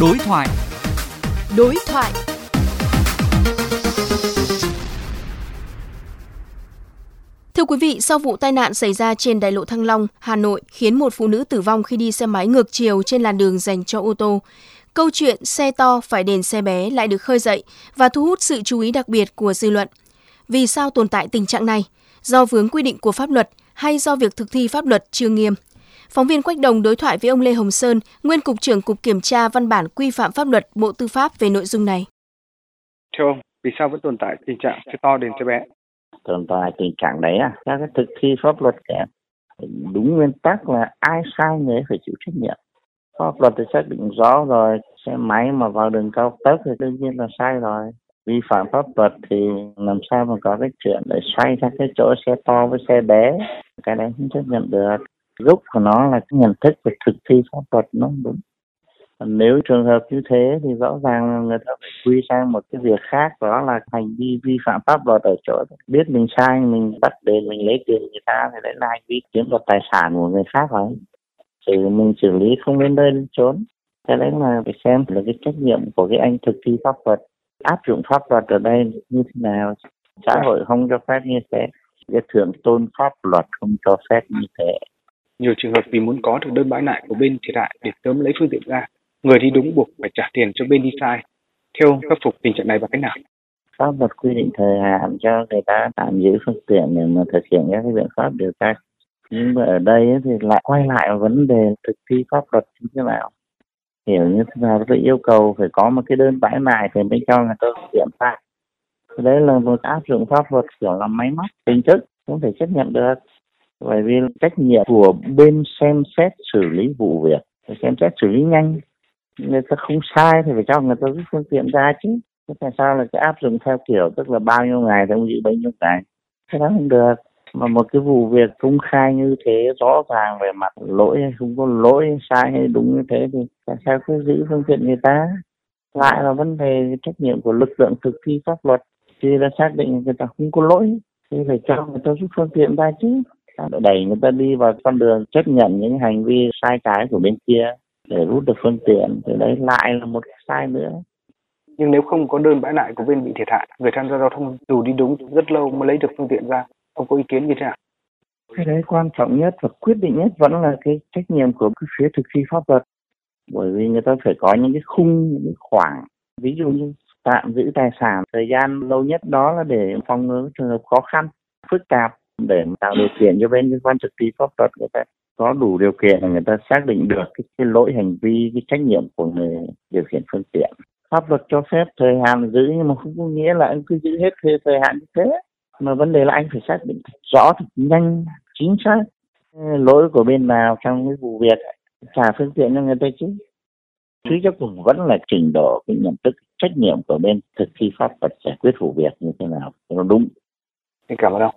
Đối thoại. Đối thoại. Thưa quý vị, sau vụ tai nạn xảy ra trên đại lộ Thăng Long, Hà Nội khiến một phụ nữ tử vong khi đi xe máy ngược chiều trên làn đường dành cho ô tô, câu chuyện xe to phải đền xe bé lại được khơi dậy và thu hút sự chú ý đặc biệt của dư luận. Vì sao tồn tại tình trạng này? Do vướng quy định của pháp luật hay do việc thực thi pháp luật chưa nghiêm? Phóng viên Quách Đồng đối thoại với ông Lê Hồng Sơn, nguyên cục trưởng Cục Kiểm tra văn bản quy phạm pháp luật Bộ Tư pháp về nội dung này. Thưa ông, vì sao vẫn tồn tại tình trạng xe to đến xe bé? Tồn tại tình trạng đấy à? Các cái thực thi pháp luật kém. Đúng nguyên tắc là ai sai người phải chịu trách nhiệm. Pháp luật thì xác định rõ rồi, xe máy mà vào đường cao tốc thì đương nhiên là sai rồi vi phạm pháp luật thì làm sao mà có cái chuyện để xoay ra cái chỗ xe to với xe bé cái đấy không chấp nhận được gốc của nó là cái nhận thức về thực thi pháp luật, nó đúng. Nếu trường hợp như thế thì rõ ràng người ta phải quy sang một cái việc khác, đó là hành vi vi phạm pháp luật ở chỗ biết mình sai, mình bắt đền mình lấy tiền người ta thì đấy là hành vi chiếm đoạt tài sản của người khác rồi. Thì mình xử lý không đến nơi đến chốn. Cái đấy là phải xem là cái trách nhiệm của cái anh thực thi pháp luật, áp dụng pháp luật ở đây như thế nào. Xã hội không cho phép như thế. Cái thượng tôn pháp luật không cho phép như thế nhiều trường hợp vì muốn có được đơn bãi lại của bên thiệt hại để sớm lấy phương tiện ra, người đi đúng buộc phải trả tiền cho bên đi sai. Theo khắc phục tình trạng này bằng cách nào? Pháp luật quy định thời hạn cho người ta tạm giữ phương tiện để mà thực hiện các cái biện pháp điều tra. Nhưng mà ở đây thì lại quay lại vấn đề thực thi pháp luật như thế nào. Hiểu như thế nào tôi yêu cầu phải có một cái đơn bãi lại thì mới cho người ta kiểm tra đấy là một áp dụng pháp luật, kiểu là máy móc, hình thức, không thể chấp nhận được bởi vì trách nhiệm của bên xem xét xử lý vụ việc. Phải xem xét xử lý nhanh. Người ta không sai thì phải cho người ta rút phương tiện ra chứ. Thế tại sao là cái áp dụng theo kiểu tức là bao nhiêu ngày thì ông giữ bấy nhiêu ngày? Cái đó không được. Mà một cái vụ việc công khai như thế, rõ ràng về mặt lỗi hay không có lỗi, sai hay đúng như thế thì tại sao cứ giữ phương tiện người ta? Lại là vấn đề trách nhiệm của lực lượng thực thi pháp luật. Khi đã xác định người ta không có lỗi, thì phải cho người ta rút phương tiện ra chứ đẩy người ta đi vào con đường chấp nhận những hành vi sai trái của bên kia để rút được phương tiện thì đấy lại là một sai nữa. Nhưng nếu không có đơn bãi lại của bên bị thiệt hại người tham gia giao thông dù đi đúng rất lâu mới lấy được phương tiện ra ông có ý kiến như thế nào? Cái đấy quan trọng nhất và quyết định nhất vẫn là cái trách nhiệm của cái phía thực thi pháp luật. Bởi vì người ta phải có những cái khung những cái khoảng. Ví dụ như tạm giữ tài sản thời gian lâu nhất đó là để phòng ngừa trường hợp khó khăn phức tạp để tạo điều kiện cho bên cơ quan thực thi pháp luật người ta có đủ điều kiện là người ta xác định được cái, cái lỗi hành vi cái trách nhiệm của người điều khiển phương tiện. Pháp luật cho phép thời hạn giữ nhưng mà không có nghĩa là anh cứ giữ hết thời hạn như thế. Mà vấn đề là anh phải xác định thật rõ thật nhanh chính xác lỗi của bên nào trong cái vụ việc trả phương tiện cho người ta chứ. Thứ cho cùng vẫn là trình độ cái nhận thức trách nhiệm của bên thực thi pháp luật giải quyết vụ việc như thế nào nó đúng. Cảm ơn ông.